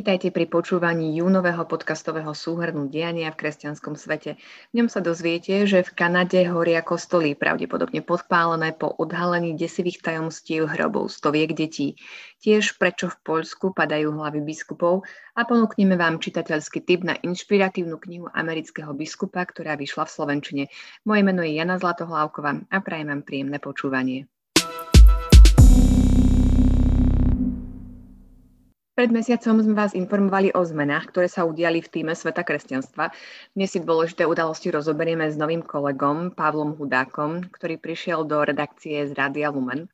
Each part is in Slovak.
Vítajte pri počúvaní júnového podcastového súhrnu diania v kresťanskom svete. V ňom sa dozviete, že v Kanade horia kostoly, pravdepodobne podpálené po odhalení desivých tajomstiev hrobov stoviek detí. Tiež prečo v Poľsku padajú hlavy biskupov a ponúkneme vám čitateľský tip na inšpiratívnu knihu amerického biskupa, ktorá vyšla v Slovenčine. Moje meno je Jana Zlatohlávková a prajem vám príjemné počúvanie. Pred mesiacom sme vás informovali o zmenách, ktoré sa udiali v týme Sveta kresťanstva. Dnes si dôležité udalosti rozoberieme s novým kolegom Pavlom Hudákom, ktorý prišiel do redakcie z Rádia Lumen.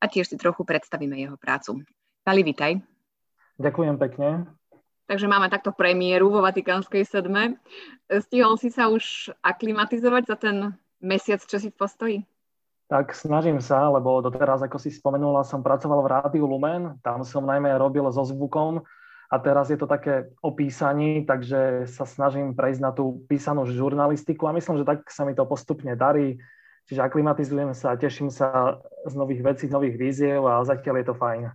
A tiež si trochu predstavíme jeho prácu. Pali, vitaj. Ďakujem pekne. Takže máme takto premiéru vo Vatikánskej sedme. Stihol si sa už aklimatizovať za ten mesiac, čo si v postoji? Tak snažím sa, lebo doteraz, ako si spomenula, som pracoval v Rádiu Lumen, tam som najmä robil so zvukom a teraz je to také o písaní, takže sa snažím prejsť na tú písanú žurnalistiku a myslím, že tak sa mi to postupne darí. Čiže aklimatizujem sa, teším sa z nových vecí, z nových víziev a zatiaľ je to fajn.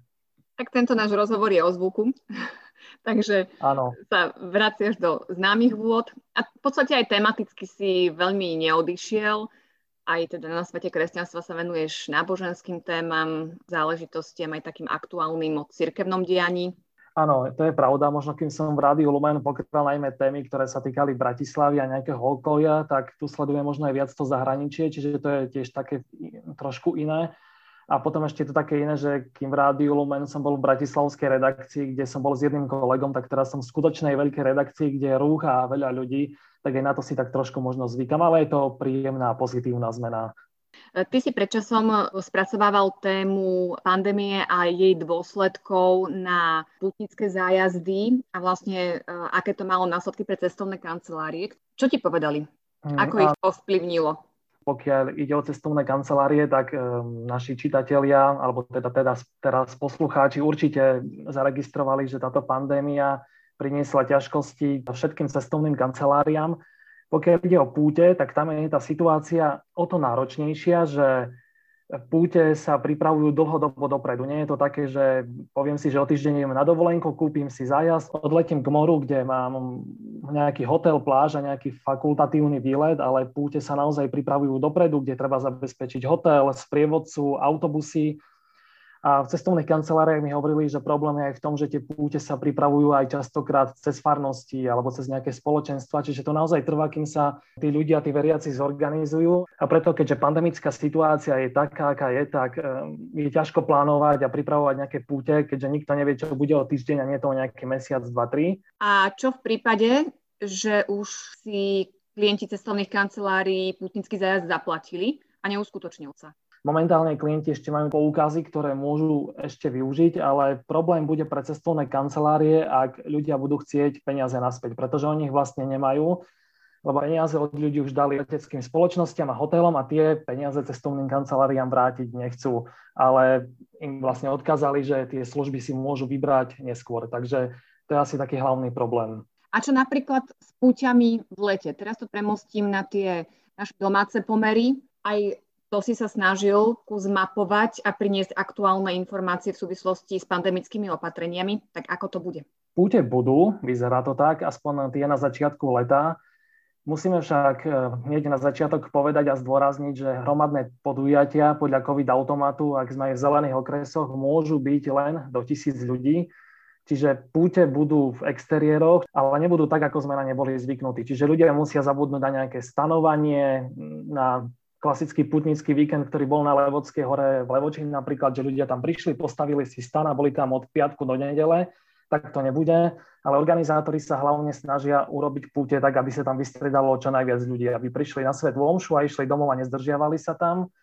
Tak tento náš rozhovor je o zvuku, takže Áno. sa vraciaš do známych vôd a v podstate aj tematicky si veľmi neodišiel aj teda na svete kresťanstva sa venuješ náboženským témam, záležitostiam aj takým aktuálnym o cirkevnom dianí. Áno, to je pravda. Možno kým som v Rádiu Lumen pokryl najmä témy, ktoré sa týkali Bratislavy a nejakého okolia, tak tu sledujem možno aj viac to zahraničie, čiže to je tiež také trošku iné. A potom ešte je to také iné, že kým v Rádiu Lumen som bol v bratislavskej redakcii, kde som bol s jedným kolegom, tak teraz som v skutočnej veľkej redakcii, kde je rúch a veľa ľudí, tak aj na to si tak trošku možno zvykam, ale je to príjemná, pozitívna zmena. Ty si predčasom spracovával tému pandémie a jej dôsledkov na putnické zájazdy a vlastne e, aké to malo následky pre cestovné kancelárie. Čo ti povedali? Hm, Ako ich ovplyvnilo? Pokiaľ ide o cestovné kancelárie, tak um, naši čitatelia, alebo teda, teda teraz poslucháči určite zaregistrovali, že táto pandémia priniesla ťažkosti všetkým cestovným kanceláriám. Pokiaľ ide o púte, tak tam je tá situácia o to náročnejšia, že púte sa pripravujú dlhodobo dopredu. Nie je to také, že poviem si, že o týždeň idem na dovolenku, kúpim si zájazd, odletím k moru, kde mám nejaký hotel, pláž a nejaký fakultatívny výlet, ale púte sa naozaj pripravujú dopredu, kde treba zabezpečiť hotel, sprievodcu, autobusy, a v cestovných kanceláriách mi hovorili, že problém je aj v tom, že tie púte sa pripravujú aj častokrát cez farnosti alebo cez nejaké spoločenstva, čiže to naozaj trvá, kým sa tí ľudia, tí veriaci zorganizujú. A preto, keďže pandemická situácia je taká, aká je, tak eh, je ťažko plánovať a pripravovať nejaké púte, keďže nikto nevie, čo bude o týždeň a nie to o nejaký mesiac, dva, tri. A čo v prípade, že už si klienti cestovných kancelárií putnický zájazd zaplatili a neuskutočnil sa? Momentálne klienti ešte majú poukazy, ktoré môžu ešte využiť, ale problém bude pre cestovné kancelárie, ak ľudia budú chcieť peniaze naspäť, pretože oni ich vlastne nemajú, lebo peniaze od ľudí už dali leteckým spoločnosťam a hotelom a tie peniaze cestovným kanceláriám vrátiť nechcú, ale im vlastne odkázali, že tie služby si môžu vybrať neskôr. Takže to je asi taký hlavný problém. A čo napríklad s púťami v lete? Teraz to premostím na tie naše domáce pomery. Aj to si sa snažil kus mapovať a priniesť aktuálne informácie v súvislosti s pandemickými opatreniami. Tak ako to bude? Púte budú, vyzerá to tak, aspoň tie na začiatku leta. Musíme však eh, hneď na začiatok povedať a zdôrazniť, že hromadné podujatia podľa COVID automatu, ak sme aj v zelených okresoch, môžu byť len do tisíc ľudí. Čiže púte budú v exteriéroch, ale nebudú tak, ako sme na ne boli zvyknutí. Čiže ľudia musia zabudnúť na nejaké stanovanie, na klasický putnický víkend, ktorý bol na Levodskej hore v Levočín napríklad, že ľudia tam prišli, postavili si stan a boli tam od piatku do nedele, tak to nebude, ale organizátori sa hlavne snažia urobiť púte tak, aby sa tam vystredalo čo najviac ľudí, aby prišli na svet omšu a išli domov a nezdržiavali sa tam.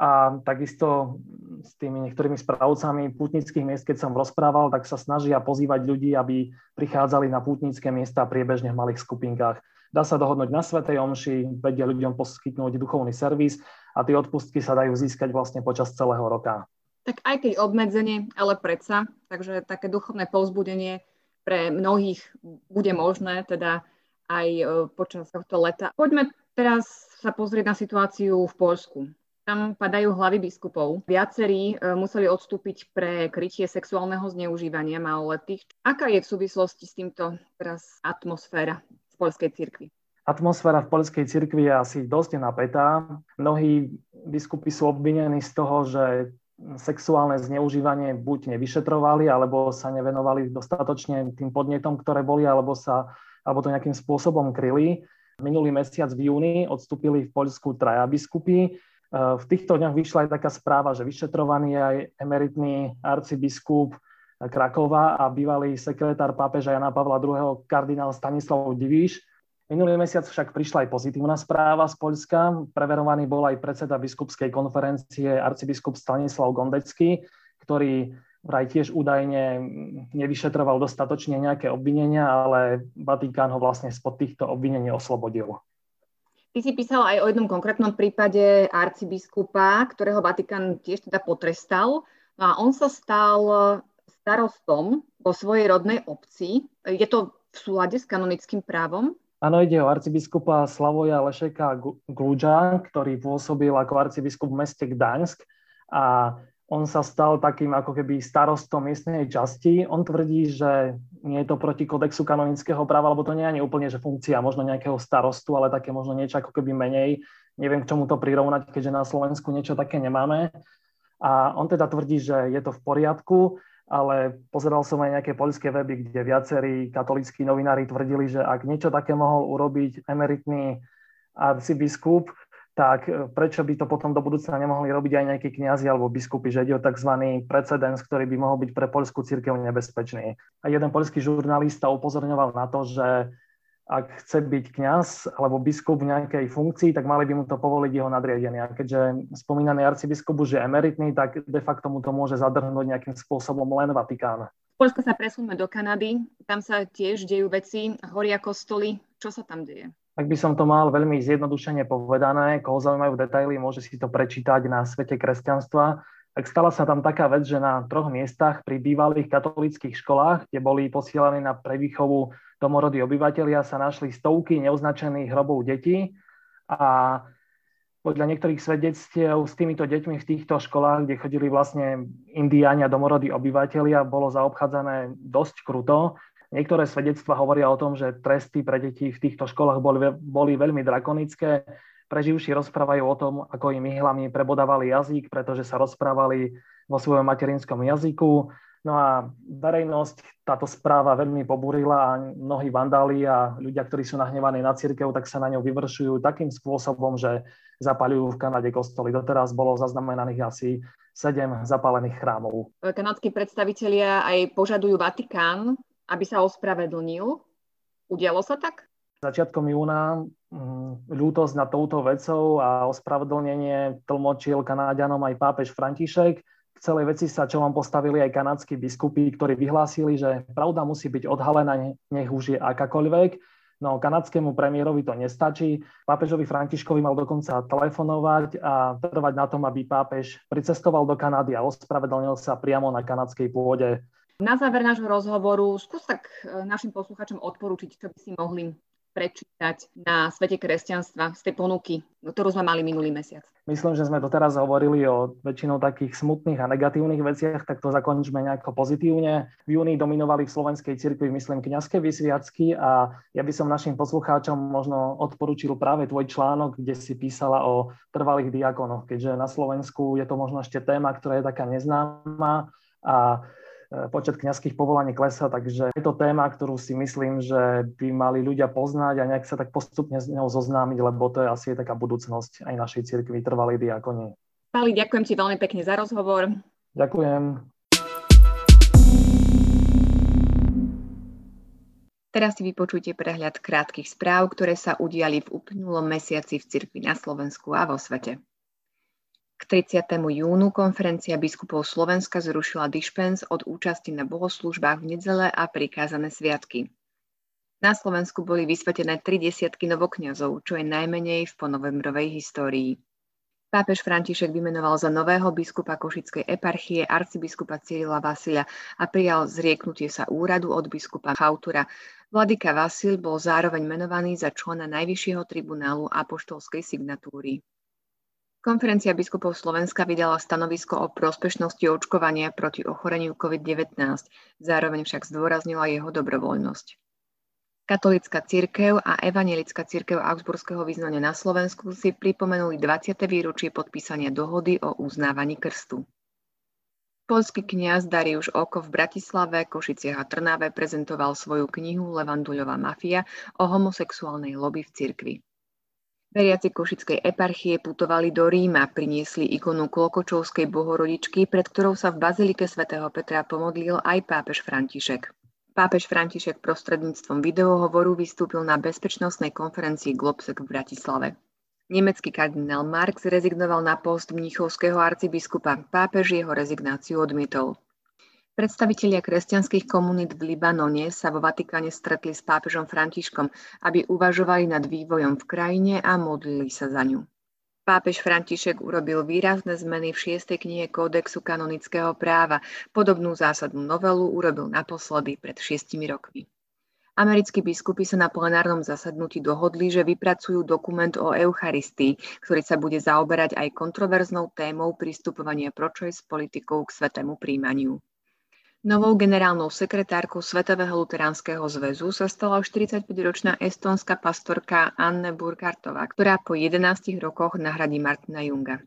A takisto s tými niektorými správcami pútnických miest, keď som rozprával, tak sa snažia pozývať ľudí, aby prichádzali na pútnické miesta priebežne v malých skupinkách. Dá sa dohodnúť na Svetej Omši, vedia ľuďom poskytnúť duchovný servis a tie odpustky sa dajú získať vlastne počas celého roka. Tak aj keď obmedzenie, ale predsa, takže také duchovné povzbudenie pre mnohých bude možné, teda aj e, počas tohto leta. Poďme teraz sa pozrieť na situáciu v Polsku. Tam padajú hlavy biskupov. Viacerí e, museli odstúpiť pre krytie sexuálneho zneužívania maloletých. Aká je v súvislosti s týmto teraz atmosféra poľskej cirkvi? Atmosféra v poľskej cirkvi je asi dosť napätá. Mnohí biskupy sú obvinení z toho, že sexuálne zneužívanie buď nevyšetrovali, alebo sa nevenovali dostatočne tým podnetom, ktoré boli, alebo, sa, alebo to nejakým spôsobom kryli. Minulý mesiac v júni odstúpili v Poľsku traja biskupy. V týchto dňoch vyšla aj taká správa, že vyšetrovaný je aj emeritný arcibiskup Krakova a bývalý sekretár pápeža Jana Pavla II. kardinál Stanislav Divíš Minulý mesiac však prišla aj pozitívna správa z Poľska. Preverovaný bol aj predseda biskupskej konferencie arcibiskup Stanislav Gondecký, ktorý vraj tiež údajne nevyšetroval dostatočne nejaké obvinenia, ale Vatikán ho vlastne spod týchto obvinení oslobodil. Ty si písal aj o jednom konkrétnom prípade arcibiskupa, ktorého Vatikán tiež teda potrestal. No a on sa stal starostom vo svojej rodnej obci. Je to v súlade s kanonickým právom? Áno, ide o arcibiskupa Slavoja Lešeka Glúča, ktorý pôsobil ako arcibiskup v meste Gdaňsk a on sa stal takým ako keby starostom miestnej časti. On tvrdí, že nie je to proti kodexu kanonického práva, lebo to nie je ani úplne, že funkcia možno nejakého starostu, ale také možno niečo ako keby menej. Neviem, k čomu to prirovnať, keďže na Slovensku niečo také nemáme. A on teda tvrdí, že je to v poriadku ale pozeral som aj nejaké poľské weby, kde viacerí katolíckí novinári tvrdili, že ak niečo také mohol urobiť emeritný arcibiskup, tak e, prečo by to potom do budúcna nemohli robiť aj nejakí kňazi alebo biskupy, že ide o tzv. precedens, ktorý by mohol byť pre poľskú církev nebezpečný. A jeden poľský žurnalista upozorňoval na to, že ak chce byť kňaz alebo biskup v nejakej funkcii, tak mali by mu to povoliť jeho nadriadení. A keďže spomínaný arcibiskup už je emeritný, tak de facto mu to môže zadrhnúť nejakým spôsobom len Vatikán. Polsko sa presunme do Kanady, tam sa tiež dejú veci, horia kostoly. Čo sa tam deje? Ak by som to mal veľmi zjednodušene povedané, koho zaujímajú detaily, môže si to prečítať na svete kresťanstva. Tak stala sa tam taká vec, že na troch miestach pri bývalých katolických školách, kde boli posielaní na prevýchovu domorodí obyvateľia, sa našli stovky neoznačených hrobov detí a podľa niektorých svedectiev s týmito deťmi v týchto školách, kde chodili vlastne indiáni a domorodí obyvateľia, bolo zaobchádzané dosť kruto. Niektoré svedectva hovoria o tom, že tresty pre deti v týchto školách boli, boli veľmi drakonické. Preživší rozprávajú o tom, ako im ihlami prebodávali jazyk, pretože sa rozprávali vo svojom materinskom jazyku. No a verejnosť táto správa veľmi pobúrila a mnohí vandáli a ľudia, ktorí sú nahnevaní na církev, tak sa na ňou vyvršujú takým spôsobom, že zapalujú v Kanade kostoly. Doteraz bolo zaznamenaných asi sedem zapálených chrámov. Kanadskí predstavitelia aj požadujú Vatikán, aby sa ospravedlnil. Udialo sa tak? Začiatkom júna mm, ľútosť nad touto vecou a ospravedlnenie tlmočil Kanáďanom aj pápež František celej veci sa čo vám postavili aj kanadskí biskupy, ktorí vyhlásili, že pravda musí byť odhalená, nech už je akákoľvek. No kanadskému premiérovi to nestačí. Pápežovi Františkovi mal dokonca telefonovať a trvať na tom, aby pápež pricestoval do Kanady a ospravedlnil sa priamo na kanadskej pôde. Na záver nášho rozhovoru skús tak e, našim poslucháčom odporúčiť, čo by si mohli prečítať na svete kresťanstva z tej ponuky, ktorú sme mali minulý mesiac? Myslím, že sme doteraz hovorili o väčšinou takých smutných a negatívnych veciach, tak to zakončíme nejako pozitívne. V júni dominovali v slovenskej cirkvi, myslím, kňazské vysviacky a ja by som našim poslucháčom možno odporučil práve tvoj článok, kde si písala o trvalých diakonoch, keďže na Slovensku je to možno ešte téma, ktorá je taká neznáma a počet kňazských povolaní klesa, takže je to téma, ktorú si myslím, že by mali ľudia poznať a nejak sa tak postupne s ňou zoznámiť, lebo to je asi taká budúcnosť aj našej cirkvi trvalej diakoni. Pali, ďakujem ti veľmi pekne za rozhovor. Ďakujem. Teraz si vypočujte prehľad krátkých správ, ktoré sa udiali v uplynulom mesiaci v cirkvi na Slovensku a vo svete. K 30. júnu konferencia biskupov Slovenska zrušila dišpens od účasti na bohoslužbách v nedele a prikázané sviatky. Na Slovensku boli vysvetené tri desiatky novokňazov, čo je najmenej v ponovembrovej histórii. Pápež František vymenoval za nového biskupa Košickej eparchie arcibiskupa Cyrila Vasila a prijal zrieknutie sa úradu od biskupa Chautura. Vladyka Vasil bol zároveň menovaný za člena Najvyššieho tribunálu apoštolskej signatúry. Konferencia biskupov Slovenska vydala stanovisko o prospešnosti očkovania proti ochoreniu COVID-19, zároveň však zdôraznila jeho dobrovoľnosť. Katolická cirkev a Evangelická cirkev Augsburského význania na Slovensku si pripomenuli 20. výročie podpísania dohody o uznávaní krstu. Polský kňaz Dariuš Oko v Bratislave, Košiciach a Trnave prezentoval svoju knihu Levanduľová mafia o homosexuálnej lobby v cirkvi. Veriaci Košickej eparchie putovali do Ríma, priniesli ikonu Klokočovskej bohorodičky, pred ktorou sa v bazilike svätého Petra pomodlil aj pápež František. Pápež František prostredníctvom videohovoru vystúpil na bezpečnostnej konferencii Globsek v Bratislave. Nemecký kardinál Marx rezignoval na post mníchovského arcibiskupa. Pápež jeho rezignáciu odmietol. Predstavitelia kresťanských komunít v Libanone sa vo Vatikáne stretli s pápežom Františkom, aby uvažovali nad vývojom v krajine a modlili sa za ňu. Pápež František urobil výrazné zmeny v šiestej knihe Kódexu kanonického práva. Podobnú zásadnú novelu urobil naposledy pred šiestimi rokmi. Americkí biskupy sa na plenárnom zasadnutí dohodli, že vypracujú dokument o Eucharistii, ktorý sa bude zaoberať aj kontroverznou témou pristupovania pročoj s politikou k svetému príjmaniu. Novou generálnou sekretárkou Svetového luteránskeho zväzu sa stala už 45-ročná estonská pastorka Anne Burkartová, ktorá po 11 rokoch nahradí Martina Junga.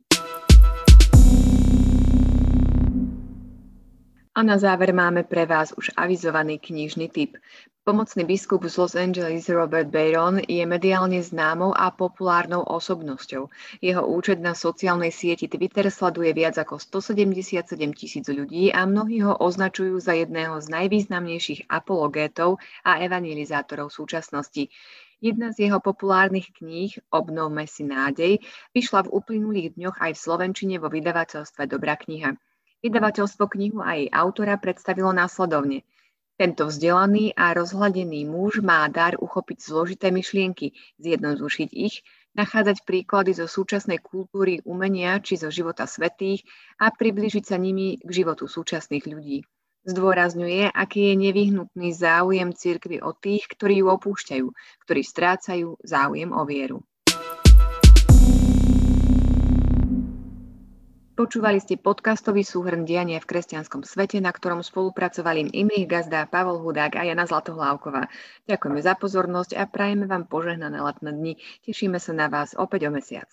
A na záver máme pre vás už avizovaný knižný tip. Pomocný biskup z Los Angeles Robert Bayron je mediálne známou a populárnou osobnosťou. Jeho účet na sociálnej sieti Twitter sleduje viac ako 177 tisíc ľudí a mnohí ho označujú za jedného z najvýznamnejších apologétov a evangelizátorov súčasnosti. Jedna z jeho populárnych kníh, Obnovme si nádej, vyšla v uplynulých dňoch aj v Slovenčine vo vydavateľstve Dobrá kniha. Vydavateľstvo knihu a jej autora predstavilo následovne. Tento vzdelaný a rozhľadený muž má dar uchopiť zložité myšlienky, zjednodušiť ich, nachádzať príklady zo súčasnej kultúry, umenia či zo života svetých a približiť sa nimi k životu súčasných ľudí. Zdôrazňuje, aký je nevyhnutný záujem cirkvy o tých, ktorí ju opúšťajú, ktorí strácajú záujem o vieru. Počúvali ste podcastový súhrn diania v kresťanskom svete, na ktorom spolupracovali Imrich Gazda, Pavol Hudák a Jana Zlatohlávková. Ďakujeme za pozornosť a prajeme vám požehnané letné dni. Tešíme sa na vás opäť o mesiac.